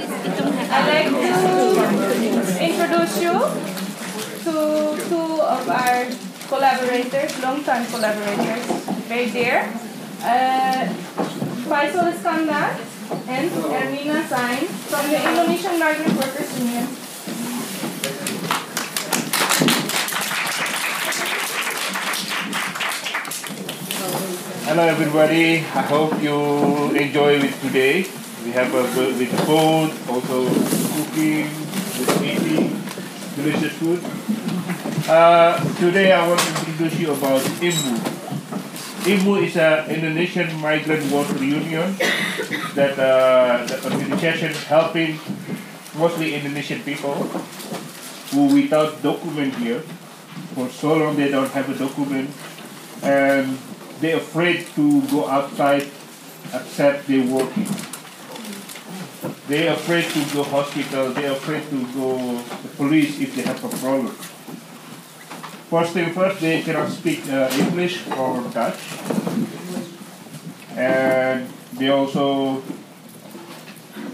I'd like to introduce you to two of our collaborators, long-time collaborators, very dear. Uh, Faisol Iskandar and Erminah Zain from the Indonesian Migrant Workers Union. Hello everybody, I hope you enjoy it today. We have a with food, also cooking, with eating, delicious food. Uh, today I want to introduce you about IMWU. IMWU is an Indonesian migrant worker union that uh, the organization helping mostly Indonesian people who without document here for so long they don't have a document and they're afraid to go outside except they're working. They're afraid to go hospital, they're afraid to go the police if they have a problem. First thing first, they cannot speak uh, English or Dutch. And they also,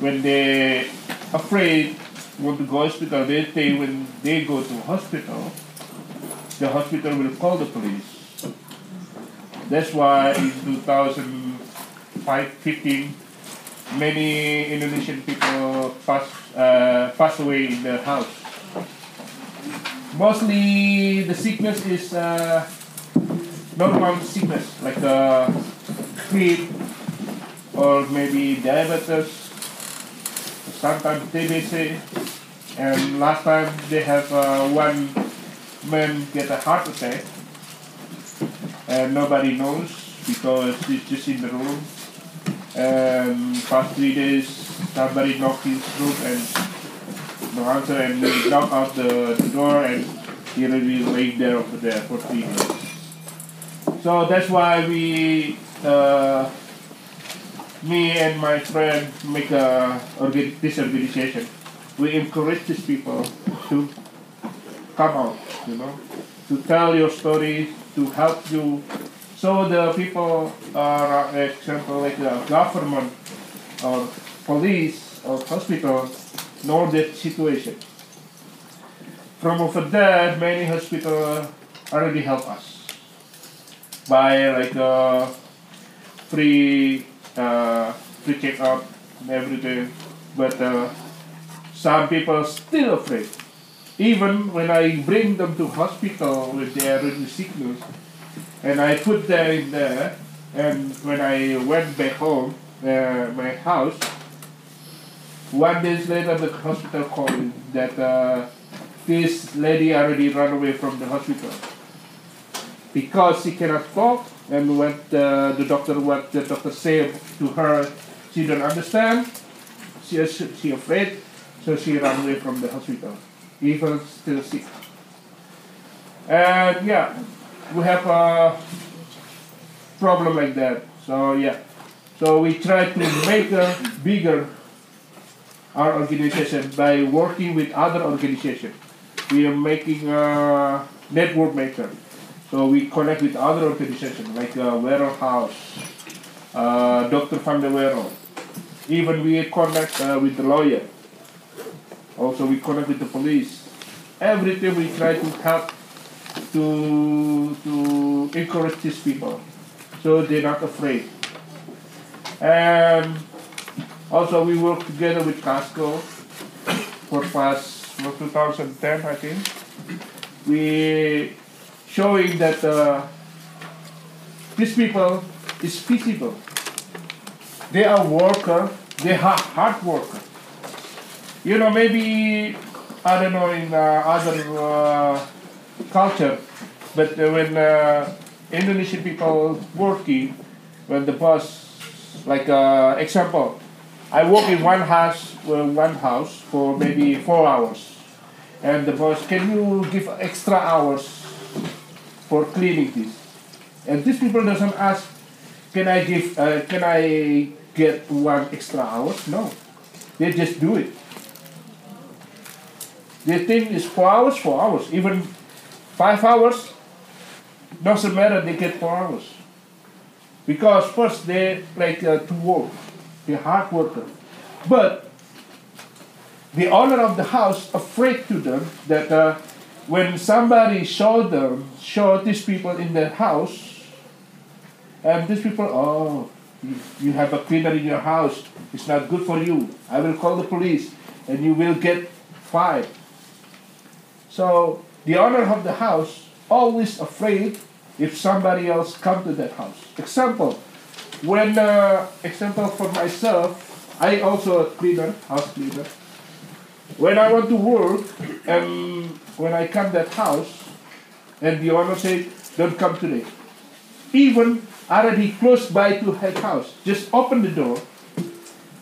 when they afraid want to go hospital, they say when they go to hospital, the hospital will call the police that's why in 2015, many Indonesian people pass, uh, pass away in the house. Mostly the sickness is uh, normal sickness, like uh, sleep or maybe diabetes, sometimes TBC, and last time they have uh, one man get a heart attack and nobody knows because it's just in the room. And past three days, somebody knocked his room and no answer, and we knock out the, door, and he really laid there over there for three days. So that's why we, uh, me and my friend, make a organ- this organization. We encourage these people to come out, you know, to tell your story, to help you. So the people are, uh, example, like the government or police or hospital know that situation. From over there, many hospitals already help us by like uh, free uh, free checkup everything. But uh, some people still afraid even when I bring them to hospital with their sickness, and I put them in there, and when I went back home, uh, my house, one days later the hospital called that uh, this lady already ran away from the hospital because she cannot talk and what the, the doctor what the doctor said to her she don't understand she is she afraid so she ran away from the hospital even still sick. And yeah, we have a problem like that. So yeah, so we try to make a bigger our organization by working with other organizations. We are making a network maker. So we connect with other organizations like uh, Warehouse, uh, Dr. Wereld. Even we connect uh, with the lawyer. Also, we connect with the police. Everything we try to help to to encourage these people, so they're not afraid. And also, we work together with Casco for past for 2010, I think. We showing that uh, these people is feasible. They are worker. They are hard worker you know, maybe I don't know in uh, other uh, culture, but uh, when uh, Indonesian people working, when the boss, like uh, example, I work in one house, uh, one house for maybe four hours, and the boss, can you give extra hours for cleaning this? And these people doesn't ask, can I give, uh, can I get one extra hours? No, they just do it. They think it's four hours, four hours. Even five hours, doesn't matter, they get four hours. Because first they like uh, to work, they're hard worker. But the owner of the house afraid to them that uh, when somebody show them, show these people in their house, and these people, oh, you, you have a cleaner in your house, it's not good for you. I will call the police, and you will get fired. So the owner of the house always afraid if somebody else come to that house. Example, when uh, example for myself, I also a cleaner, house cleaner. When I want to work and when I come that house and the owner say, don't come today. Even already close by to her house, just open the door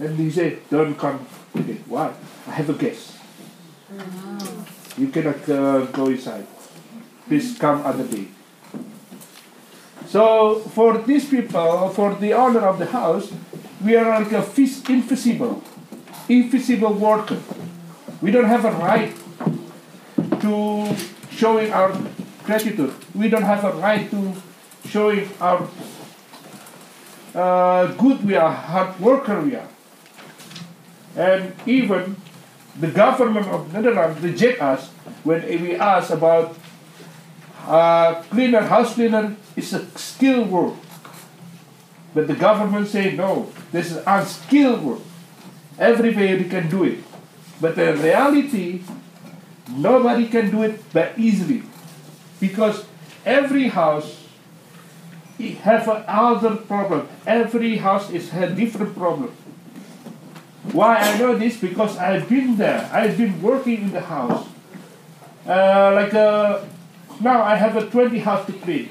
and he say, don't come today. Why? I have a guest. You cannot uh, go inside. Please come other day. So for these people, for the owner of the house, we are like a vis- invisible, invisible worker. We don't have a right to showing our gratitude. We don't have a right to showing our uh, good we are, hard worker we are. And even the government of Netherlands reject us when we ask about uh, cleaner, house cleaner is a skilled work. But the government say no, this is unskilled work. Everybody can do it. But in reality, nobody can do it that easily. Because every house have another problem. Every house is a different problem. Why I know this? Because I've been there. I've been working in the house. Uh, like uh, now I have a 20 house to clean.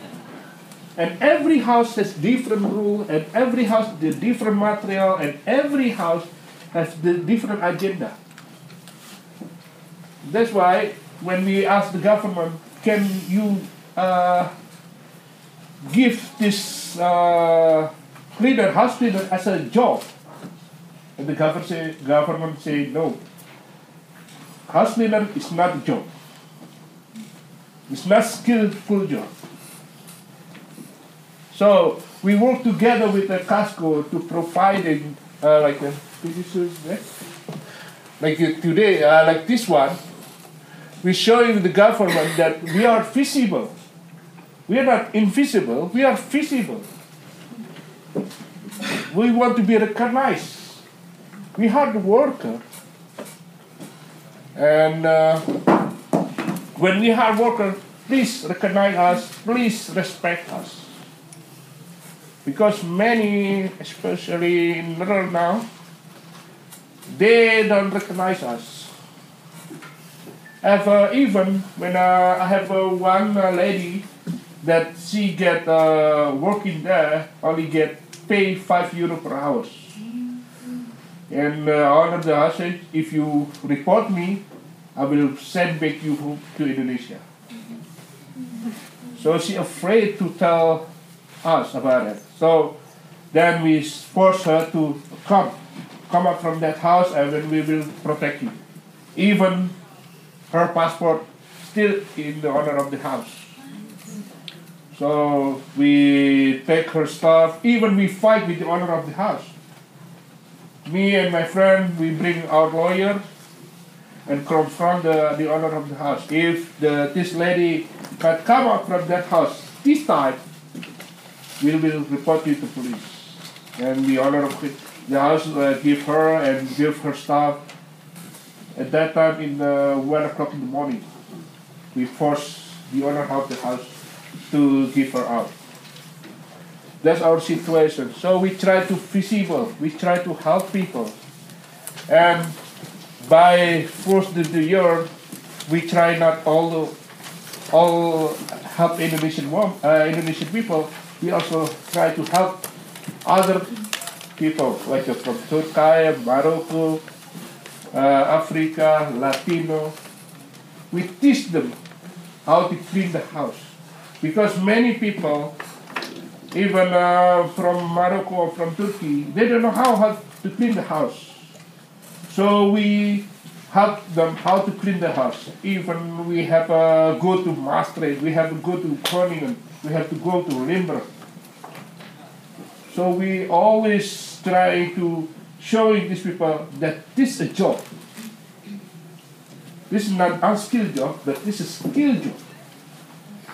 And every house has different rule, and every house the different material, and every house has the different agenda. That's why when we ask the government, can you uh, give this uh, cleaner, house cleaner as a job? And the government say no. House is not a job. It's not skillful job. So we work together with the Casco to providing uh, like a, like uh, today, uh, like this one. We're showing the government that we are visible. We are not invisible. We are visible. We want to be recognized. We are hard worker. And uh, when we hard worker, please recognize us. Please respect us. Because many, especially in Netherlands now, they don't recognize us. Have, uh, even when uh, I have uh, one uh, lady that she get uh, working there only get paid five euro per hour. And uh, under the house, if you report me, I will send back you to Indonesia. So she afraid to tell us about it. So then we force her to come, come up from that house, and then we will protect you. Even her passport still in the owner of the house. So we take her stuff. Even we fight with the owner of the house. Me and my friend, we bring our lawyer and confront the, the owner of the house. If the, this lady can come out from that house this time, we will report you to police. And the owner of the, the house uh, give her and give her stuff. At that time, in the one o'clock in the morning, we force the owner of the house to give her out. That's our situation. So we try to visible. We try to help people, and by first of the year, we try not all all help Indonesian uh, Indonesian people. We also try to help other people like from Turkey, Morocco, uh, Africa, Latino. We teach them how to clean the house because many people, even uh, from Morocco or from Turkey, they don't know how, to clean the house. So we help them how to clean the house. Even we have to go to Maastricht, we have to go to Groningen, we have to go to Limburg. So we always try to showing these people that this is a job. This is not unskilled job, but this is skilled job.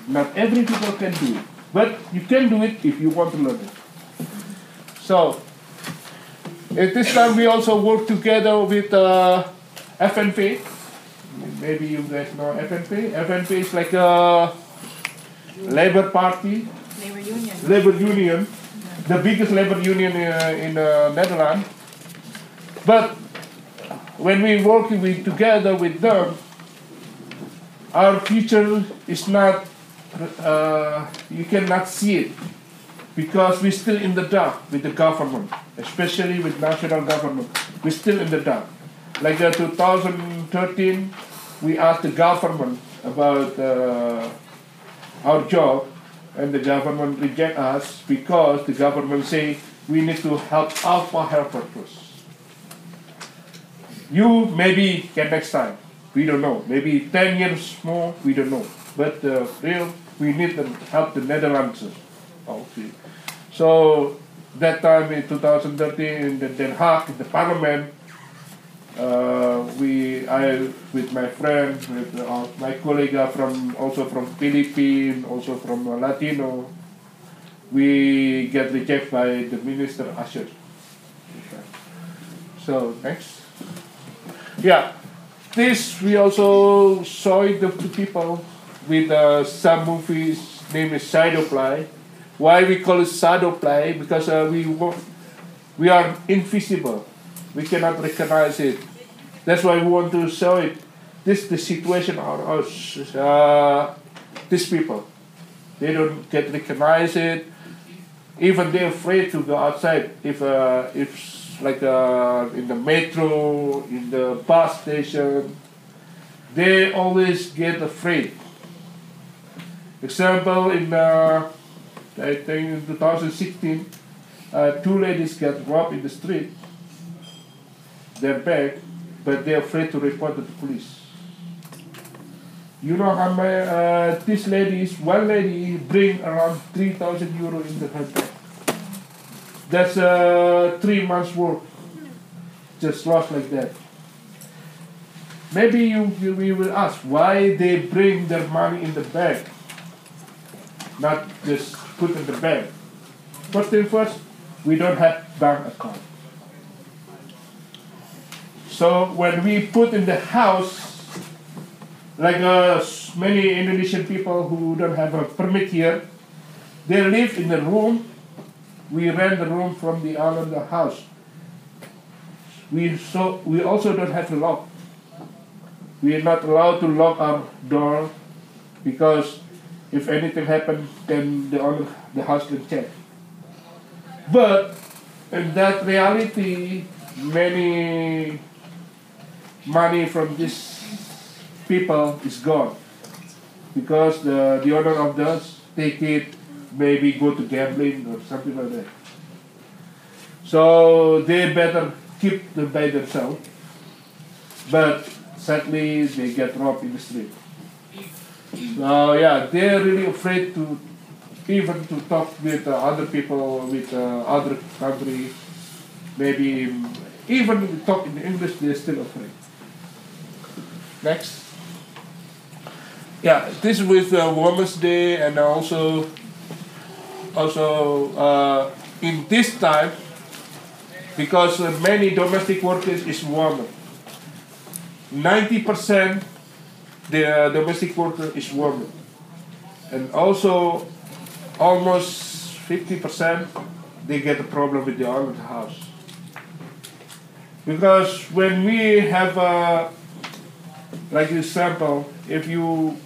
Not every people can do it, but you can do it if you want to learn it. So, at this time we also work together with uh, FNV. Maybe you guys know FNV. FNV is like a labor party, Labor union. labor union, the biggest labor union uh, in uh, Netherlands. But when we work with together with them, our future is not. Uh, you cannot see it because we're still in the dark with the government, especially with national government. We're still in the dark. Like uh, 2013, we asked the government about uh, our job, and the government reject us because the government say we need to help Alpha helper first. You maybe get next time. We don't know. Maybe 10 years more, we don't know. But uh, real, we need to help the Netherlands. Okay. So that time in 2013 in the Den Haag, in the parliament, uh, we, I, with my friend, with uh, my colleague from also from Philippines, also from uh, Latino, we get rejected by the minister Asscher. So next. Yeah, this we also saw it to people with uh, some movies named is Shadow Play. Why we call it Shadow Play? Because uh, we we are invisible. We cannot recognize it. That's why we want to show it. This the situation of us. Uh, these people, they don't get recognize it. Even they're afraid to go outside. If uh, if like uh, in the metro, in the bus station, they always get afraid. Example in uh, I think in 2016, uh, two ladies got robbed in the street. They're back, but they're afraid to report to the police. You know how many, uh, these ladies, one lady bring around 3,000 euro in the bag. That's uh, three months work. Just lost like that. Maybe you, you, you will ask why they bring their money in the bag, not just put in the bank. First thing first, we don't have bank account. So when we put in the house, like uh, many Indonesian people who don't have a permit here, they live in the room. We rent the room from the of the house. We so we also don't have a lock. We are not allowed to lock our door because if anything happen, then the owner the house can check. But in that reality, many money from these people is gone because the the owner of those take it, maybe go to gambling or something like that. So they better keep them by themselves. But sadly, they get robbed in the street. So yeah, they're really afraid to even to talk with uh, other people with uh, other country. Maybe even talk in English, they're still afraid. Next. Yeah, this is with uh, Women's Day and also also uh, in this time because uh, many domestic workers is women. Ninety percent the uh, domestic worker is woman. And also, almost 50% they get a problem with the owner of the house. Because when we have a, like example, if you,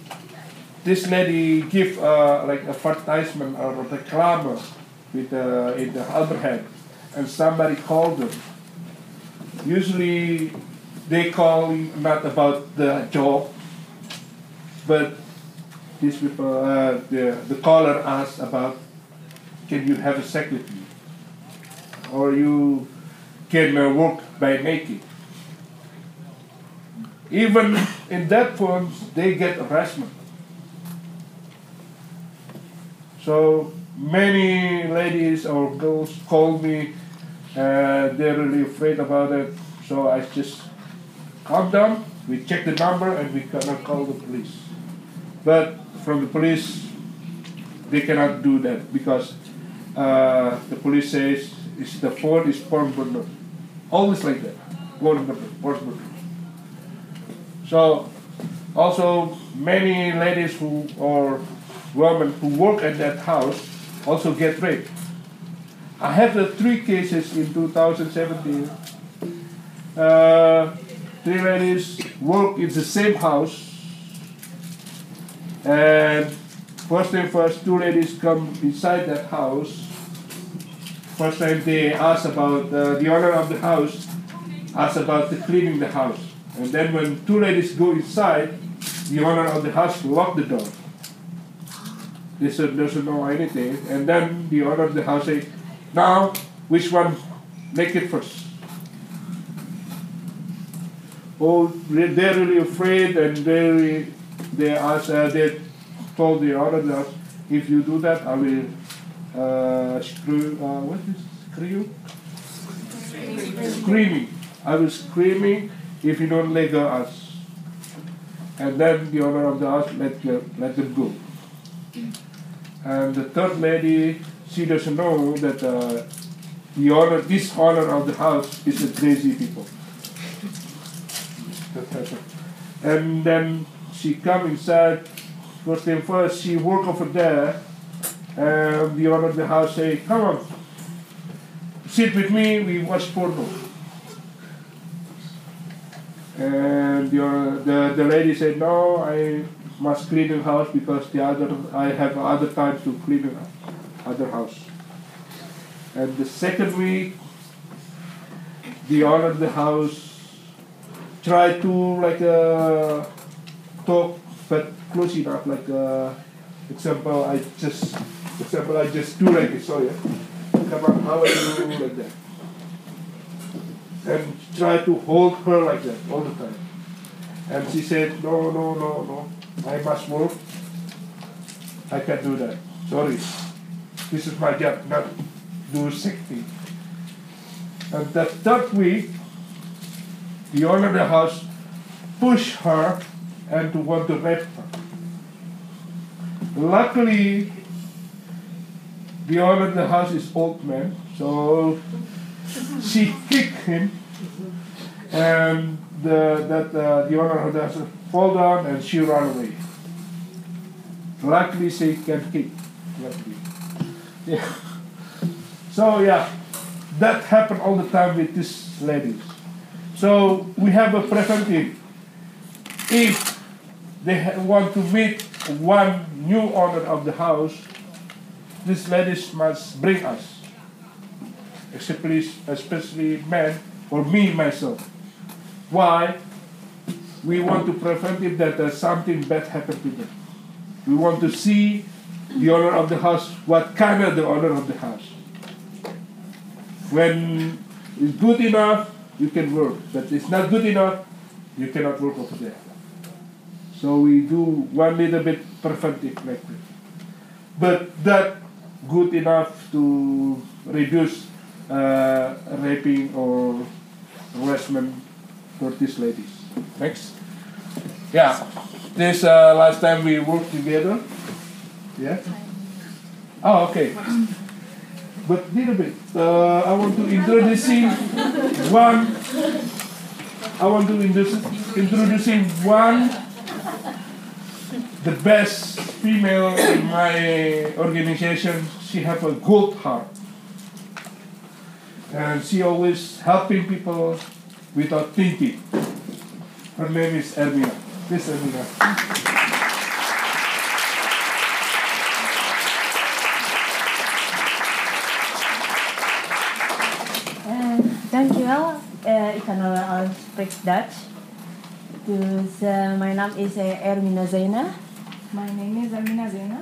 this lady give uh, like advertisement or a reclame with uh, in the other hand, and somebody called them, usually they call not about the job, but these people, uh, the, the caller asks about, can you have a me? Or you can uh, work by naked. Even in that form, they get harassment. So many ladies or girls call me, uh, they're really afraid about it. So I just calm down. We check the number and we cannot call the police. But from the police, they cannot do that because uh, the police says it's the phone is porn burner. Always like that. Porn burner, porn burner. So also many ladies who or women who work at that house also get raped. I have the three cases in 2017. Uh, three ladies work in the same house, and first thing first, two ladies come inside that house. First time they ask about uh, the owner of the house, ask about the cleaning the house, and then when two ladies go inside, the owner of the house lock the door. They said doesn't know anything, and then the owner of the house say, "Now, which one make it first? Oh, they're really afraid, and really, they ask, uh, they told the house, if you do that, I will uh, screw. Uh, what is screw? Screaming. I will screaming if you don't let go us. And then the owner of the house let go, let them go. And the third lady, she doesn't know that uh, the owner, this owner of the house is a crazy people. And then she come inside. First thing first, she work over there. And the owner of the house say, "Come on, sit with me. We watch porno." And the, the the lady said, "No, I must clean the house because the other I have other time to clean the other house." And the second week, the owner of the house tried to like uh, talk, but close enough. Like uh, example, I just example I just do like this. Oh yeah, come on, how are you like that? And try to hold her like that all the time. And she said, no, no, no, no, I must work. I can't do that. Sorry. This is my job, not do safety. And the third week, the owner of the house pushed her and to want to rape her. Luckily, the owner of the house is old man, so she kicked him, and the that uh, the owner of the house fall down and she ran away. Luckily, she can kick. Luckily, yeah. So yeah, that happened all the time with these ladies. So we have a preventive. If they want to meet one new owner of the house, these ladies must bring us, especially especially men or me myself. Why? We want to prevent it that uh, something bad happened to them. We want to see the owner of the house, what kind of the owner of the house. When it's good enough, you can work. But it's not good enough, you cannot work over there. So we do one little bit preventive like. But that good enough to reduce uh, raping or harassment for these ladies. Next. Yeah. This uh, last time we worked together. Yeah. Oh, okay. But little bit. Uh, I want to introducing one. I want to introduce introducing one. The best female in my organization. She have a good heart, and she always helping people without thinking. Her name is Erminah. This Erminah. Eh, dankjewel. Eh, ik kan al, Dutch. Dus eh, mijn naam is eh, Ermina Zena. My name is Amina Zena.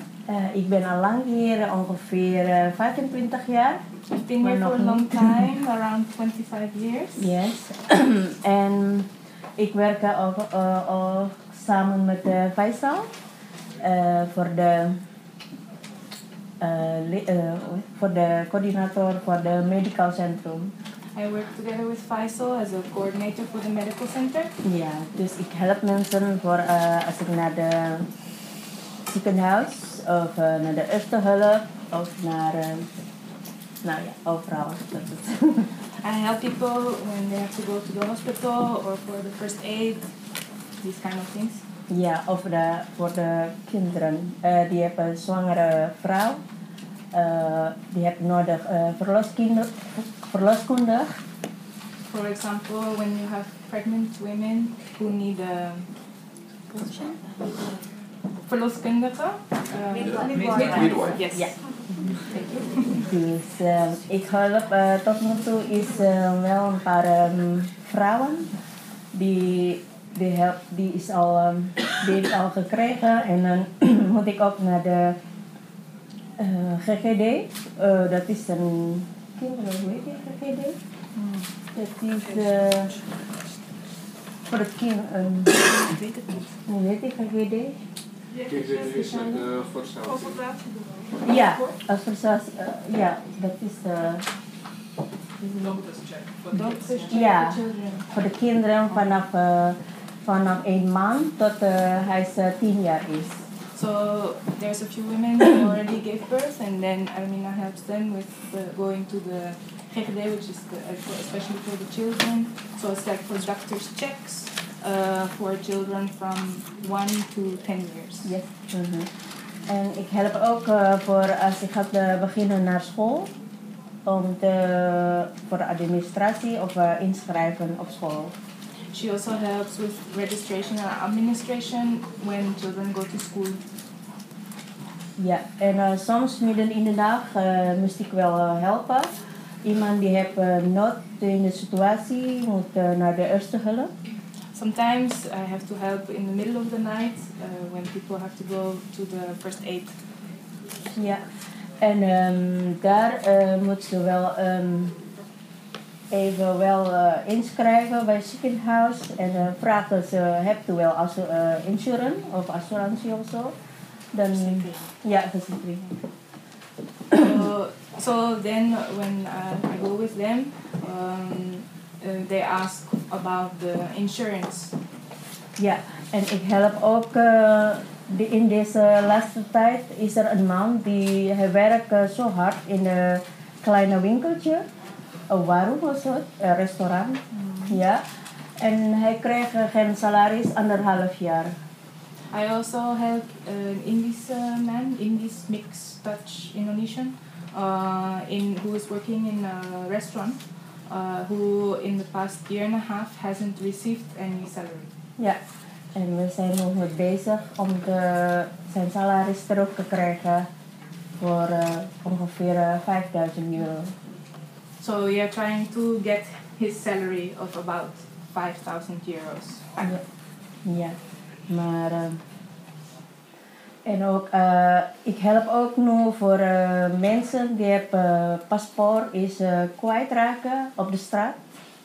Ik ben al lang hier, ongeveer eh, 25 jaar. I've been here for a long time, around 25 years. Yes. en ik werk ook, ook samen met Faisal voor de voor de coördinator voor de medical centrum I work together with Faisal as a coordinator for the medical center. Ja, dus ik help mensen voor eh, als ik naar de ziekenhuis of eh, naar de eerste hulp of naar, eh, nou ja, overal. I help people when they have to go to the hospital or for the first aid, these kind of things. ja, of de, voor de kinderen. Eh, die hebben een zwangere vrouw. Die hebben nodig uh, verloskundig. For example, when you have pregnant women who need a verloskundige. Uh, Midwife. Yes. Ja. Thank you. Dus eh, ik help eh, tot nu toe is eh, wel een paar ehm, vrouwen die, die, help, die, is al, ehm, die heeft al gekregen en dan moet ik ook naar de eh, GGD. Eh, dat is een kinderen, hoe heet die GGD? Dat is eh, voor het kind een, Ik weet het niet. hoe heet die GGD? GGD is like de forsatie. Ja, als versatie, eh, ja, dat is de... Doctors check Ja. the children. voor de kinderen vanaf, eh, vanaf één maand tot eh, hij is, eh, tien jaar is. So there's a few women who already gave birth, and then Armina helps them with uh, going to the GGD, which is the, uh, especially for the children. So it's like for doctors' checks uh, for children from one to ten years. Yes. Mhm. En ik help ook eh, voor als ik ga eh, beginnen naar school. Om te, voor administratie of eh, inschrijven op school. She also helps with registration and administration when children go to school. Ja, en eh, soms midden in de dag eh, moest ik wel eh, helpen. Iemand die heeft eh, nood in de situatie moet eh, naar de eerste hulp. Sometimes I have to help in the middle of the night uh, when people have to go to the first aid. Ja, en ehm, daar moet ze wel ehm, even wel eh, inschrijven bij het ziekenhuis. En eh, vragen ze, hebt u wel assu- eh, insurance of assurantie of zo? Dan, ja, verzekering. so, so then when uh, I go with them, um, uh, they ask about the insurance. Ja, en ik help ook eh, de, in deze laatste tijd is er een man die hij werkt eh, zo hard in een kleine winkeltje. Een warung of zo, een restaurant. Ja. En hij kreeg eh, geen salaris anderhalf jaar. I also help an Indisch man, Indisch mixed Dutch Indonesian, uh, in who is working in a restaurant, uh, who in the past year and a half hasn't received any salary. Ja. En we zijn nog mee bezig om de, zijn salaris terug te krijgen voor eh, ongeveer eh, 5000 euro. So we are trying to get his salary of about 5,000 euros. Ja. ja. Maar. eh, en ook, eh, ik help ook nu voor eh, mensen die hebben eh, paspoort is kwijtraken op de straat.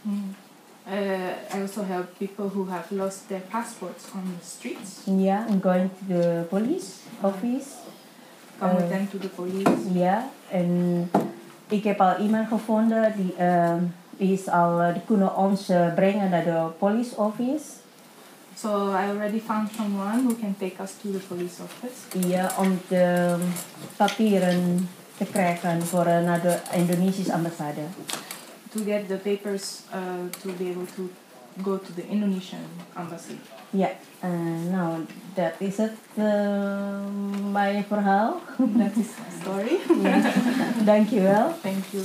Mm. Uh, I also help people who have lost their passports on the streets. Ja, en going to the police office. Come Uh, with them to the police. Ja, en ik heb al iemand gevonden die, eh, die is al, eh, die kunnen ons eh, brengen naar de police office. So I already found someone who can take us to the police office. Ja, om de papieren te krijgen voor eh, naar de Indonesische ambassade. to get the papers uh, to be able to go to the Indonesian embassy. Ja, eh, nou, dat is het, eh, mijn verhaal. That is my story. Ja. Dankjewel. Thank you.